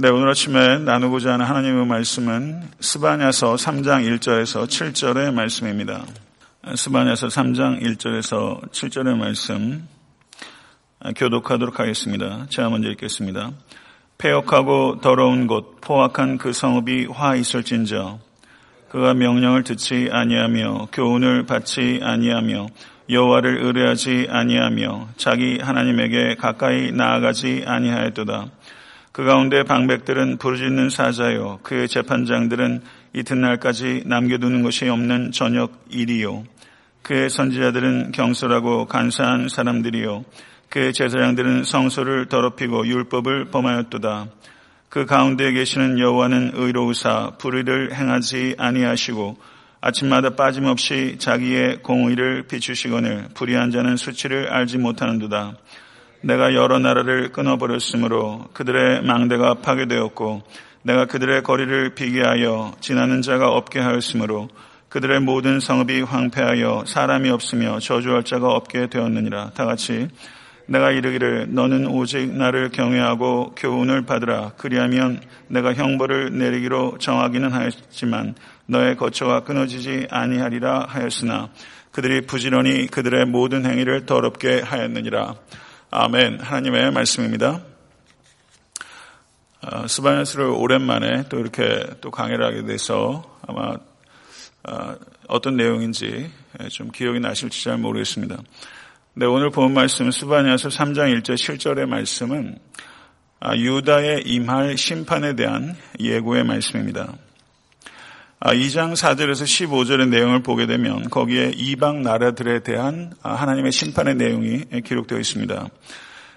네, 오늘 아침에 나누고자 하는 하나님의 말씀은 스바냐서 3장 1절에서 7절의 말씀입니다. 스바냐서 3장 1절에서 7절의 말씀 교독하도록 하겠습니다. 제가 먼저 읽겠습니다. 폐역하고 더러운 곳 포악한 그 성읍이 화 있을진저 그가 명령을 듣지 아니하며 교훈을 받지 아니하며 여호와를 의뢰하지 아니하며 자기 하나님에게 가까이 나아가지 아니하였도다. 그 가운데 방백들은 부르짖는 사자요 그의 재판장들은 이튿날까지 남겨두는 것이 없는 저녁 일이요 그의 선지자들은 경솔하고 간사한 사람들이요 그의 제사장들은 성소를 더럽히고 율법을 범하였도다. 그 가운데 계시는 여호와는 의로우사 불의를 행하지 아니하시고 아침마다 빠짐없이 자기의 공의를 비추시거늘 불의한 자는 수치를 알지 못하는도다. 내가 여러 나라를 끊어버렸으므로 그들의 망대가 파괴되었고 내가 그들의 거리를 비게 하여 지나는 자가 없게 하였으므로 그들의 모든 성읍이 황폐하여 사람이 없으며 저주할 자가 없게 되었느니라. 다 같이 내가 이르기를 너는 오직 나를 경외하고 교훈을 받으라. 그리하면 내가 형벌을 내리기로 정하기는 하였지만 너의 거처가 끊어지지 아니하리라 하였으나 그들이 부지런히 그들의 모든 행위를 더럽게 하였느니라. 아멘. 하나님의 말씀입니다. 어, 스바냐스를 오랜만에 또 이렇게 또 강의를 하게 돼서 아마 어, 떤 내용인지 좀 기억이 나실지 잘 모르겠습니다. 네, 오늘 본 말씀 스바냐서 3장 1절 7절의 말씀은 아, 유다의 임할 심판에 대한 예고의 말씀입니다. 2장 아, 4절에서 15절의 내용을 보게 되면 거기에 이방 나라들에 대한 아, 하나님의 심판의 내용이 기록되어 있습니다.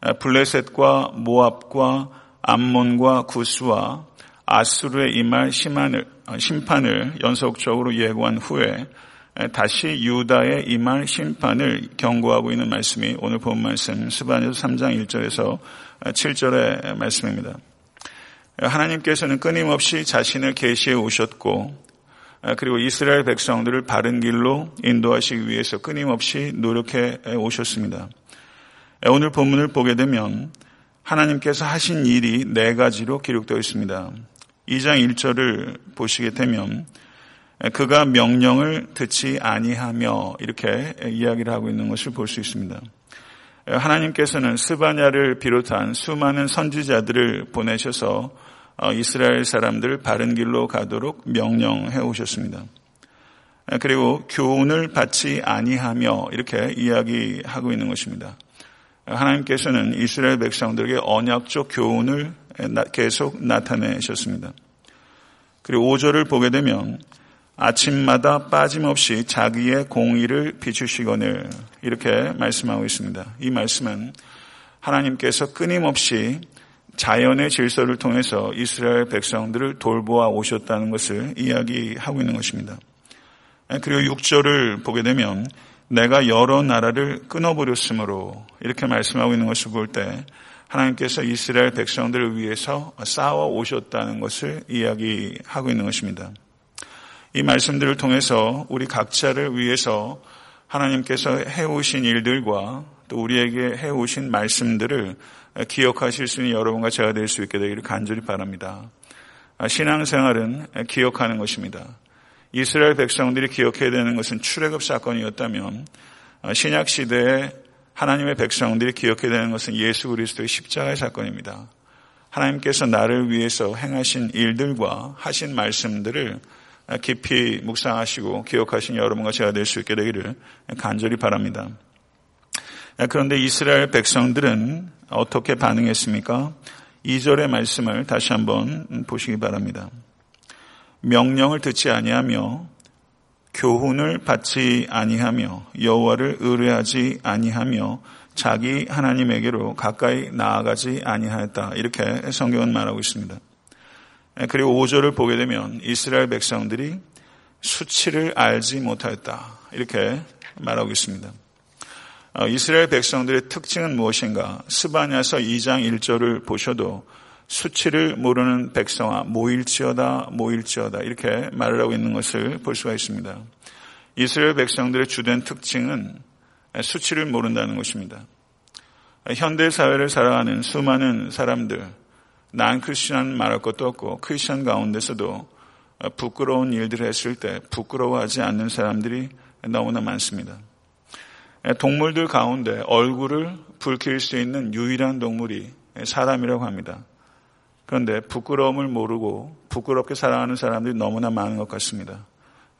아, 블레셋과 모압과 암몬과 구스와 아수르의 임할 심판을 연속적으로 예고한 후에 다시 유다의 임할 심판을 경고하고 있는 말씀이 오늘 본 말씀 스바니서 3장 1절에서 7절의 말씀입니다. 하나님께서는 끊임없이 자신을 계시해 오셨고 아, 그리고 이스라엘 백성들을 바른 길로 인도하시기 위해서 끊임없이 노력해 오셨습니다. 오늘 본문을 보게 되면 하나님께서 하신 일이 네 가지로 기록되어 있습니다. 2장 1절을 보시게 되면 그가 명령을 듣지 아니하며 이렇게 이야기를 하고 있는 것을 볼 수 있습니다. 하나님께서는 스바냐를 비롯한 수많은 선지자들을 보내셔서 어, 이스라엘 사람들 바른 길로 가도록 명령해 오셨습니다. 그리고 교훈을 받지 아니하며 이렇게 이야기하고 있는 것입니다. 하나님께서는 이스라엘 백성들에게 언약적 교훈을 계속 나타내셨습니다. 그리고 5절을 보게 되면 아침마다 빠짐없이 자기의 공의를 비추시거늘 이렇게 말씀하고 있습니다. 이 말씀은 하나님께서 끊임없이 자연의 질서를 통해서 이스라엘 백성들을 돌보아 오셨다는 것을 이야기하고 있는 것입니다. 그리고 6절을 보게 되면 내가 여러 나라를 끊어버렸으므로 이렇게 말씀하고 있는 것을 볼 때 하나님께서 이스라엘 백성들을 위해서 싸워 오셨다는 것을 이야기하고 있는 것입니다. 이 말씀들을 통해서 우리 각자를 위해서 하나님께서 해오신 일들과 또 우리에게 해오신 말씀들을 기억하실 수 있는 여러분과 제가 될 수 있게 되기를 간절히 바랍니다. 신앙생활은 기억하는 것입니다. 이스라엘 백성들이 기억해야 되는 것은 출애굽 사건이었다면 신약 시대에 하나님의 백성들이 기억해야 되는 것은 예수 그리스도의 십자가의 사건입니다. 하나님께서 나를 위해서 행하신 일들과 하신 말씀들을 깊이 묵상하시고 기억하신 여러분과 제가 될 수 있게 되기를 간절히 바랍니다. 그런데 이스라엘 백성들은 어떻게 반응했습니까? 2절의 말씀을 다시 한번 보시기 바랍니다. 명령을 듣지 아니하며 교훈을 받지 아니하며 여호와를 의뢰하지 아니하며 자기 하나님에게로 가까이 나아가지 아니하였다. 이렇게 성경은 말하고 있습니다. 그리고 5절을 보게 되면 이스라엘 백성들이 수치를 알지 못하였다. 이렇게 말하고 있습니다. 어, 이스라엘 백성들의 특징은 무엇인가? 스바냐서 2장 1절을 보셔도 수치를 모르는 백성아 모일지어다 모일지어다 이렇게 말을 하고 있는 것을 볼 수가 있습니다. 이스라엘 백성들의 주된 특징은 수치를 모른다는 것입니다. 현대 사회를 살아가는 수많은 사람들, 난 크리스천 말할 것도 없고 크리스천 가운데서도 부끄러운 일들을 했을 때 부끄러워하지 않는 사람들이 너무나 많습니다. 동물들 가운데 얼굴을 붉힐 수 있는 유일한 동물이 사람이라고 합니다. 그런데 부끄러움을 모르고 부끄럽게 살아가는 사람들이 너무나 많은 것 같습니다.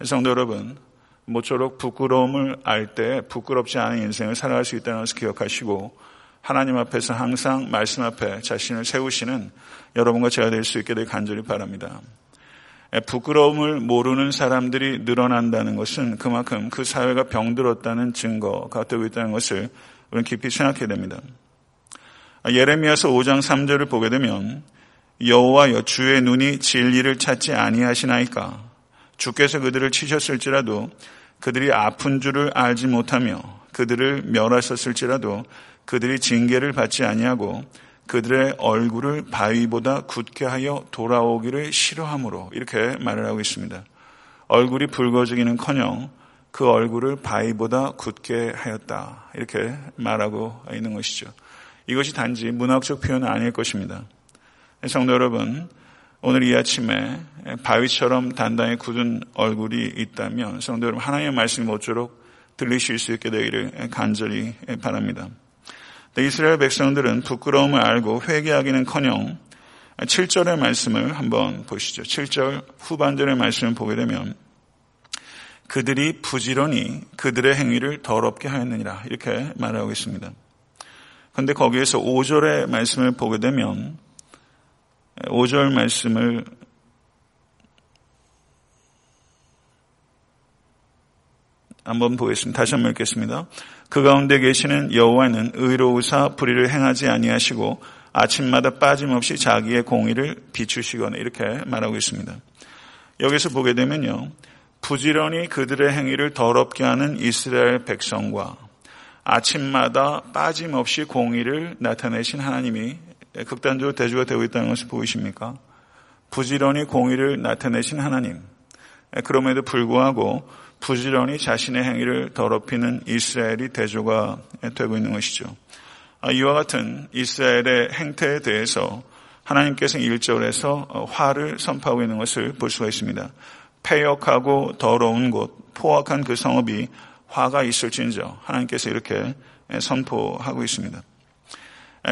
성도 여러분, 모쪼록 부끄러움을 알 때 부끄럽지 않은 인생을 살아갈 수 있다는 것을 기억하시고 하나님 앞에서 항상 말씀 앞에 자신을 세우시는 여러분과 제가 될 수 있게 될 간절히 바랍니다. 부끄러움을 모르는 사람들이 늘어난다는 것은 그만큼 그 사회가 병들었다는 증거가 되고 있다는 것을 우리는 깊이 생각해야 됩니다. 예레미야서 5장 3절을 보게 되면 여호와여 주의 눈이 진리를 찾지 아니하시나이까 주께서 그들을 치셨을지라도 그들이 아픈 줄을 알지 못하며 그들을 멸하셨을지라도 그들이 징계를 받지 아니하고 그들의 얼굴을 바위보다 굳게 하여 돌아오기를 싫어하므로 이렇게 말을 하고 있습니다. 얼굴이 붉어지기는커녕 그 얼굴을 바위보다 굳게 하였다 이렇게 말하고 있는 것이죠. 이것이 단지 문학적 표현은 아닐 것입니다. 성도 여러분, 오늘 이 아침에 바위처럼 단단히 굳은 얼굴이 있다면 성도 여러분 하나님의 말씀이 모쪼록 들리실 수 있게 되기를 간절히 바랍니다. 이스라엘 백성들은 부끄러움을 알고 회개하기는커녕 7절의 말씀을 한번 보시죠. 7절 후반절의 말씀을 보게 되면 그들이 부지런히 그들의 행위를 더럽게 하였느니라 이렇게 말하고 있습니다. 그런데 거기에서 5절의 말씀을 보게 되면 5절 말씀을 한번 보겠습니다. 다시 한번 읽겠습니다. 그 가운데 계시는 여호와는 의로우사 불의를 행하지 아니하시고 아침마다 빠짐없이 자기의 공의를 비추시거나 이렇게 말하고 있습니다. 여기서 보게 되면요. 부지런히 그들의 행위를 더럽게 하는 이스라엘 백성과 아침마다 빠짐없이 공의를 나타내신 하나님이 극단적으로 대조가 되고 있다는 것을 보이십니까? 부지런히 공의를 나타내신 하나님. 그럼에도 불구하고 부지런히 자신의 행위를 더럽히는 이스라엘이 대조가 되고 있는 것이죠. 아, 이와 같은 이스라엘의 행태에 대해서 하나님께서 1절에서 화를 선포하고 있는 것을 볼 수가 있습니다. 폐역하고 더러운 곳, 포악한 그 성읍이 화가 있을진저 하나님께서 이렇게 선포하고 있습니다.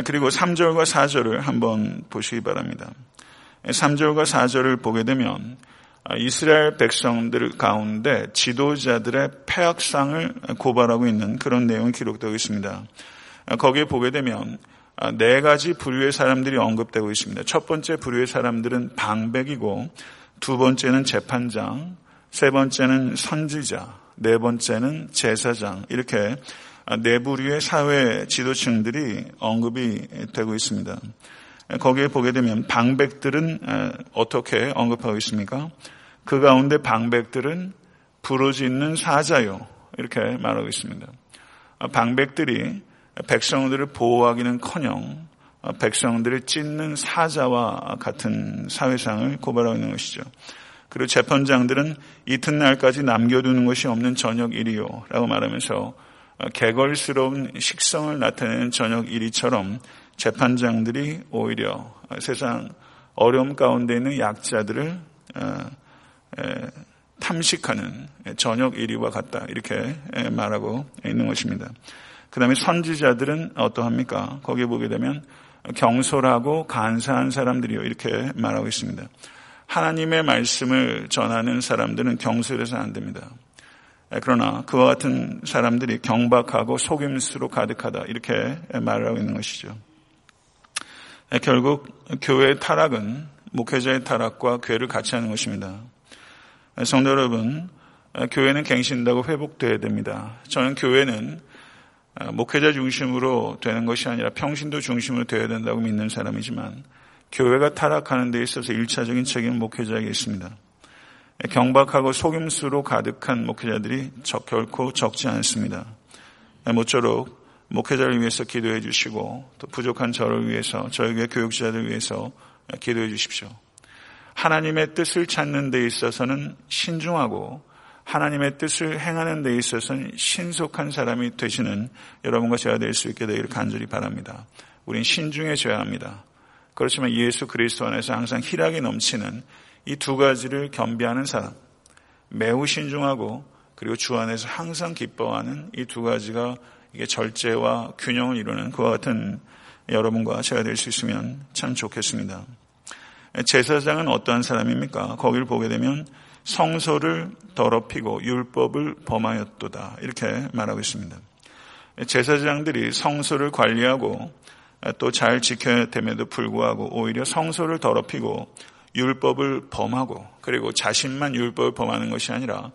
그리고 3절과 4절을 한번 보시기 바랍니다. 3절과 4절을 보게 되면 이스라엘 백성들 가운데 지도자들의 폐악상을 고발하고 있는 그런 내용이 기록되고 있습니다. 거기에 보게 되면 네 가지 부류의 사람들이 언급되고 있습니다. 첫 번째 부류의 사람들은 방백이고 두 번째는 재판장, 세 번째는 선지자, 네 번째는 제사장 이렇게 내부류의 사회 지도층들이 언급이 되고 있습니다. 거기에 보게 되면 방백들은 어떻게 언급하고 있습니까? 그 가운데 방백들은 부르짖는 사자요 이렇게 말하고 있습니다. 방백들이 백성들을 보호하기는커녕 백성들을 찢는 사자와 같은 사회상을 고발하고 있는 것이죠. 그리고 재판장들은 이튿날까지 남겨두는 것이 없는 저녁 일이요 라고 말하면서 개걸스러운 식성을 나타내는 저녁 일이처럼 재판장들이 오히려 세상 어려움 가운데 있는 약자들을 어, 탐식하는 저녁 일이와 같다 이렇게 말하고 있는 것입니다. 그 다음에 선지자들은 어떠합니까? 거기에 보게 되면 경솔하고 간사한 사람들이요 이렇게 말하고 있습니다. 하나님의 말씀을 전하는 사람들은 경솔해서 안 됩니다. 그러나 그와 같은 사람들이 경박하고 속임수로 가득하다 이렇게 말을 하고 있는 것이죠. 결국 교회의 타락은 목회자의 타락과 교회를 같이 하는 것입니다. 성도 여러분, 교회는 갱신다고 회복돼야 됩니다. 저는 교회는 목회자 중심으로 되는 것이 아니라 평신도 중심으로 되어야 된다고 믿는 사람이지만 교회가 타락하는 데 있어서 일차적인 책임은 목회자에게 있습니다. 경박하고 속임수로 가득한 목회자들이 결코 적지 않습니다. 모쪼록 목회자를 위해서 기도해 주시고 또 부족한 저를 위해서 저에게 교육자들 위해서 기도해 주십시오. 하나님의 뜻을 찾는 데 있어서는 신중하고 하나님의 뜻을 행하는 데 있어서는 신속한 사람이 되시는 여러분과 제가 될 수 있게 되기를 간절히 바랍니다. 우린 신중해져야 합니다. 그렇지만 예수 그리스도 안에서 항상 희락이 넘치는 이 두 가지를 겸비하는 사람, 매우 신중하고 그리고 주 안에서 항상 기뻐하는 이 두 가지가 이게 절제와 균형을 이루는 그와 같은 여러분과 제가 될 수 있으면 참 좋겠습니다. 제사장은 어떠한 사람입니까? 거기를 보게 되면 성소를 더럽히고 율법을 범하였도다. 이렇게 말하고 있습니다. 제사장들이 성소를 관리하고 또 잘 지켜야 됨에도 불구하고 오히려 성소를 더럽히고 율법을 범하고 그리고 자신만 율법을 범하는 것이 아니라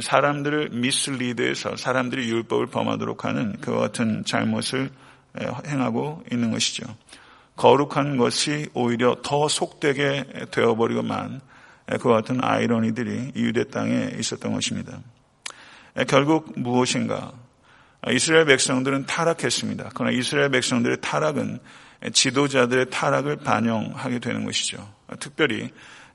사람들을 미슬리드해서 사람들이 율법을 범하도록 하는 그와 같은 잘못을 행하고 있는 것이죠. 거룩한 것이 오히려 더 속되게 되어버리고만 그와 같은 아이러니들이 유대 땅에 있었던 것입니다. 결국 무엇인가? 이스라엘 백성들은 타락했습니다. 그러나 이스라엘 백성들의 타락은 지도자들의 타락을 반영하게 되는 것이죠. 특별히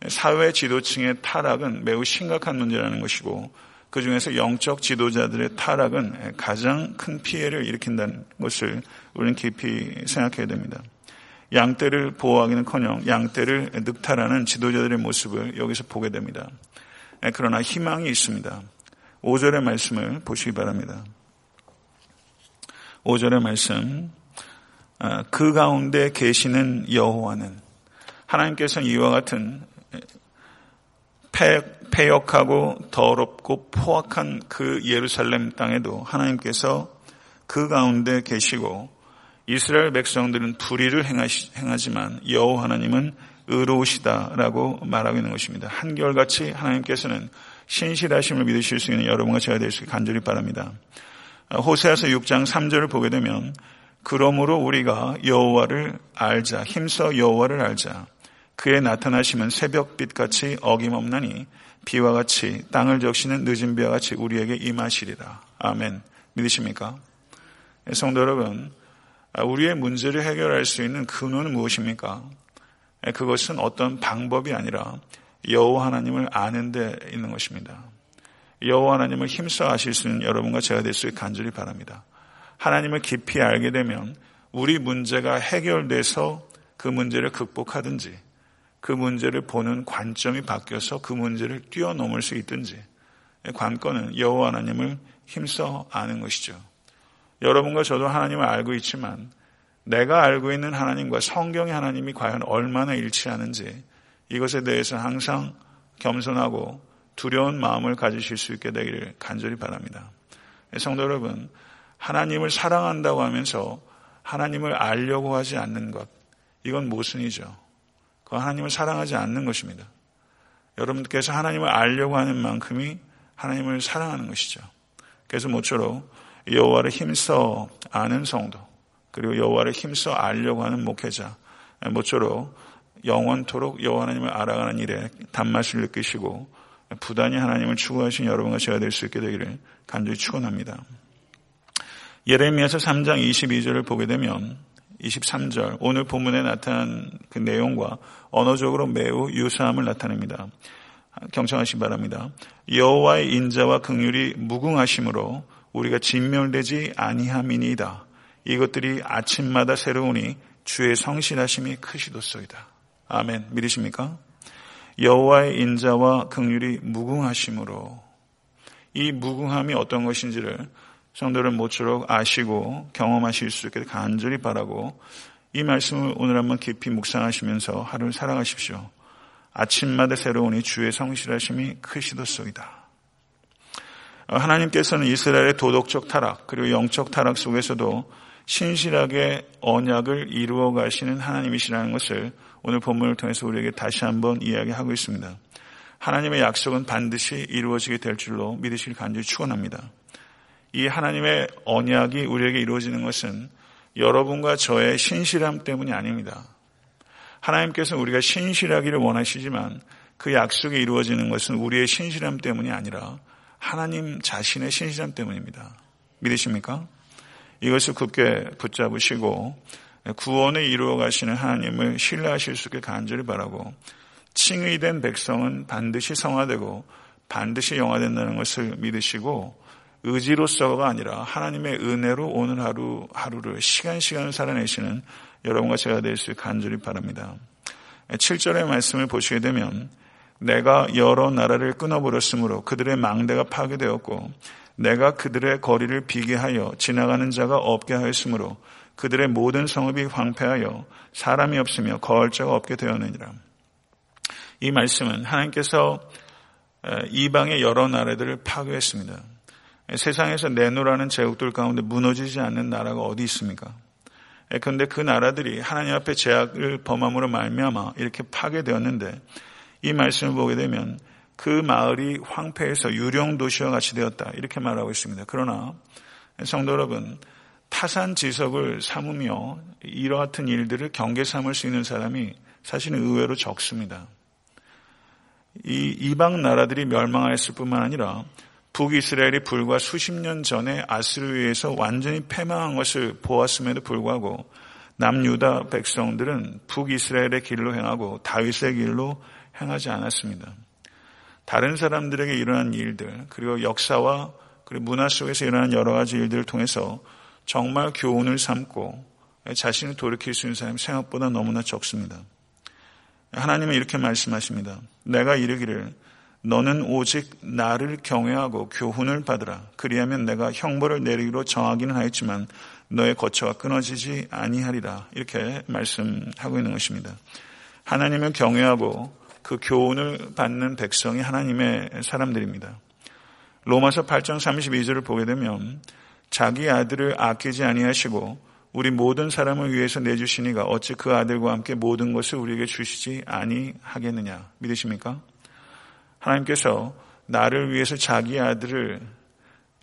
사회 지도층의 타락은 매우 심각한 문제라는 것이고 그 중에서 영적 지도자들의 타락은 가장 큰 피해를 일으킨다는 것을 우리는 깊이 생각해야 됩니다. 양떼를 보호하기는커녕 양떼를 늑탈하는 지도자들의 모습을 여기서 보게 됩니다. 그러나 희망이 있습니다. 5절의 말씀을 보시기 바랍니다. 5절의 말씀 아, 그 가운데 계시는 여호와는 하나님께서는 이와 같은 폐역하고 더럽고 포악한 그 예루살렘 땅에도 하나님께서 그 가운데 계시고 이스라엘 백성들은 불의를 행하지만 여호와 하나님은 의로우시다라고 말하고 있는 것입니다. 한결같이 하나님께서는 신실하심을 믿으실 수 있는 여러분과 제가 될 수 있게 간절히 바랍니다. 호세아서 6장 3절을 보게 되면 그러므로 우리가 여호와를 알자 힘써 여호와를 알자 그의 나타나심은 새벽빛 같이 어김없나니 비와 같이 땅을 적시는 늦은 비와 같이 우리에게 임하시리라. 아멘. 믿으십니까? 예, 성도 여러분, 우리의 문제를 해결할 수 있는 근원은 무엇입니까? 예, 그것은 어떤 방법이 아니라 여호와 하나님을 아는 데 있는 것입니다. 여호와 하나님을 힘써 아실 수 있는 여러분과 제가 될 수 있게 간절히 바랍니다. 하나님을 깊이 알게 되면 우리 문제가 해결돼서 그 문제를 극복하든지 그 문제를 보는 관점이 바뀌어서 그 문제를 뛰어넘을 수 있든지 관건은 여호와 하나님을 힘써 아는 것이죠. 여러분과 저도 하나님을 알고 있지만 내가 알고 있는 하나님과 성경의 하나님이 과연 얼마나 일치하는지 이것에 대해서 항상 겸손하고 두려운 마음을 가지실 수 있게 되기를 간절히 바랍니다. 성도 여러분, 하나님을 사랑한다고 하면서 하나님을 알려고 하지 않는 것, 이건 모순이죠. 그 하나님을 사랑하지 않는 것입니다. 여러분께서 하나님을 알려고 하는 만큼이 하나님을 사랑하는 것이죠. 그래서 모쪼록 여호와를 힘써 아는 성도 그리고 여호와를 힘써 알려고 하는 목회자 모쪼록 영원토록 여호와 하나님을 알아가는 일에 단맛을 느끼시고 부단히 하나님을 추구하신 여러분과 제가 될 수 있게 되기를 간절히 축원합니다. 예레미야서 3장 22절을 보게 되면 23절 오늘 본문에 나타난 그 내용과 언어적으로 매우 유사함을 나타냅니다. 경청하시 기 바랍니다. 여호와의 인자와 긍휼이 무궁하심으로 우리가 진멸되지 아니함이니이다. 이것들이 아침마다 새로우니 주의 성실하심이 크시도소이다. 아멘. 믿으십니까? 여호와의 인자와 긍휼이 무궁하심으로 이 무궁함이 어떤 것인지를 성도를 모쪼록 아시고 경험하실 수 있게 간절히 바라고 이 말씀을 오늘 한번 깊이 묵상하시면서 하루를 살아가십시오. 아침마다 새로우니 주의 성실하심이 크시도소이다. 하나님께서는 이스라엘의 도덕적 타락 그리고 영적 타락 속에서도 신실하게 언약을 이루어 가시는 하나님이시라는 것을 오늘 본문을 통해서 우리에게 다시 한번 이야기하고 있습니다. 하나님의 약속은 반드시 이루어지게 될 줄로 믿으실 간절히 축원합니다. 이 하나님의 언약이 우리에게 이루어지는 것은 여러분과 저의 신실함 때문이 아닙니다. 하나님께서 우리가 신실하기를 원하시지만 그 약속이 이루어지는 것은 우리의 신실함 때문이 아니라 하나님 자신의 신실함 때문입니다. 믿으십니까? 이것을 굳게 붙잡으시고 구원을 이루어 가시는 하나님을 신뢰하실 수 있게 간절히 바라고 칭의된 백성은 반드시 성화되고 반드시 영화된다는 것을 믿으시고 의지로서가 아니라 하나님의 은혜로 오늘 하루 하루를 시간 시간을 살아내시는 여러분과 제가 될 수 간절히 바랍니다. 7절의 말씀을 보시게 되면 내가 여러 나라를 끊어버렸으므로 그들의 망대가 파괴되었고 내가 그들의 거리를 비게 하여 지나가는 자가 없게 하였으므로 그들의 모든 성읍이 황폐하여 사람이 없으며 거할 자가 없게 되었느니라. 이 말씀은 하나님께서 이방의 여러 나라들을 파괴했습니다. 세상에서 내놓으라는 제국들 가운데 무너지지 않는 나라가 어디 있습니까? 그런데 그 나라들이 하나님 앞에 제약을 범함으로 말미암아 이렇게 파괴되었는데 이 말씀을 보게 되면 그 마을이 황폐해서 유령 도시와 같이 되었다 이렇게 말하고 있습니다. 그러나 성도 여러분 타산 지석을 삼으며 이러 같은 일들을 경계 삼을 수 있는 사람이 사실은 의외로 적습니다. 이 이방 나라들이 멸망하였을 뿐만 아니라 북이스라엘이 불과 수십 년 전에 아스르에서 완전히 패망한 것을 보았음에도 불구하고 남유다 백성들은 북이스라엘의 길로 행하고 다윗의 길로 행하지 않았습니다. 다른 사람들에게 일어난 일들 그리고 역사와 그리고 문화 속에서 일어난 여러 가지 일들을 통해서 정말 교훈을 삼고 자신을 돌이킬 수 있는 사람이 생각보다 너무나 적습니다. 하나님은 이렇게 말씀하십니다. 내가 이르기를 너는 오직 나를 경외하고 교훈을 받으라. 그리하면 내가 형벌을 내리기로 정하기는 하였지만 너의 거처가 끊어지지 아니하리라. 이렇게 말씀하고 있는 것입니다. 하나님을 경외하고 그 교훈을 받는 백성이 하나님의 사람들입니다. 로마서 8장 32절을 보게 되면 자기 아들을 아끼지 아니하시고 우리 모든 사람을 위해서 내주시니가 어찌 그 아들과 함께 모든 것을 우리에게 주시지 아니하겠느냐 믿으십니까? 하나님께서 나를 위해서 자기 아들을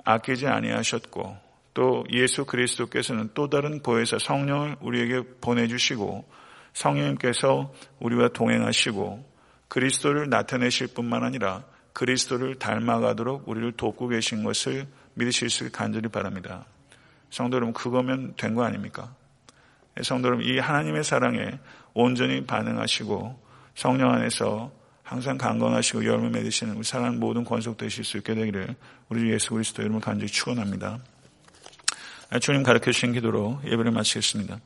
아끼지 아니하셨고 또 예수 그리스도께서는 또 다른 보혜사 성령을 우리에게 보내주시고 성령님께서 우리와 동행하시고 그리스도를 나타내실 뿐만 아니라 그리스도를 닮아가도록 우리를 돕고 계신 것을 믿으실 수 간절히 바랍니다. 성도 여러분, 그거면 된 거 아닙니까? 성도 여러분, 이 하나님의 사랑에 온전히 반응하시고 성령 안에서 항상 강건하시고 열매 맺으시는 우리 사랑하는 모든 권속 되실 수 있게 되기를 우리 예수 그리스도 이름을 간절히 축원합니다. 주님 가르쳐 주신 기도로 예배를 마치겠습니다.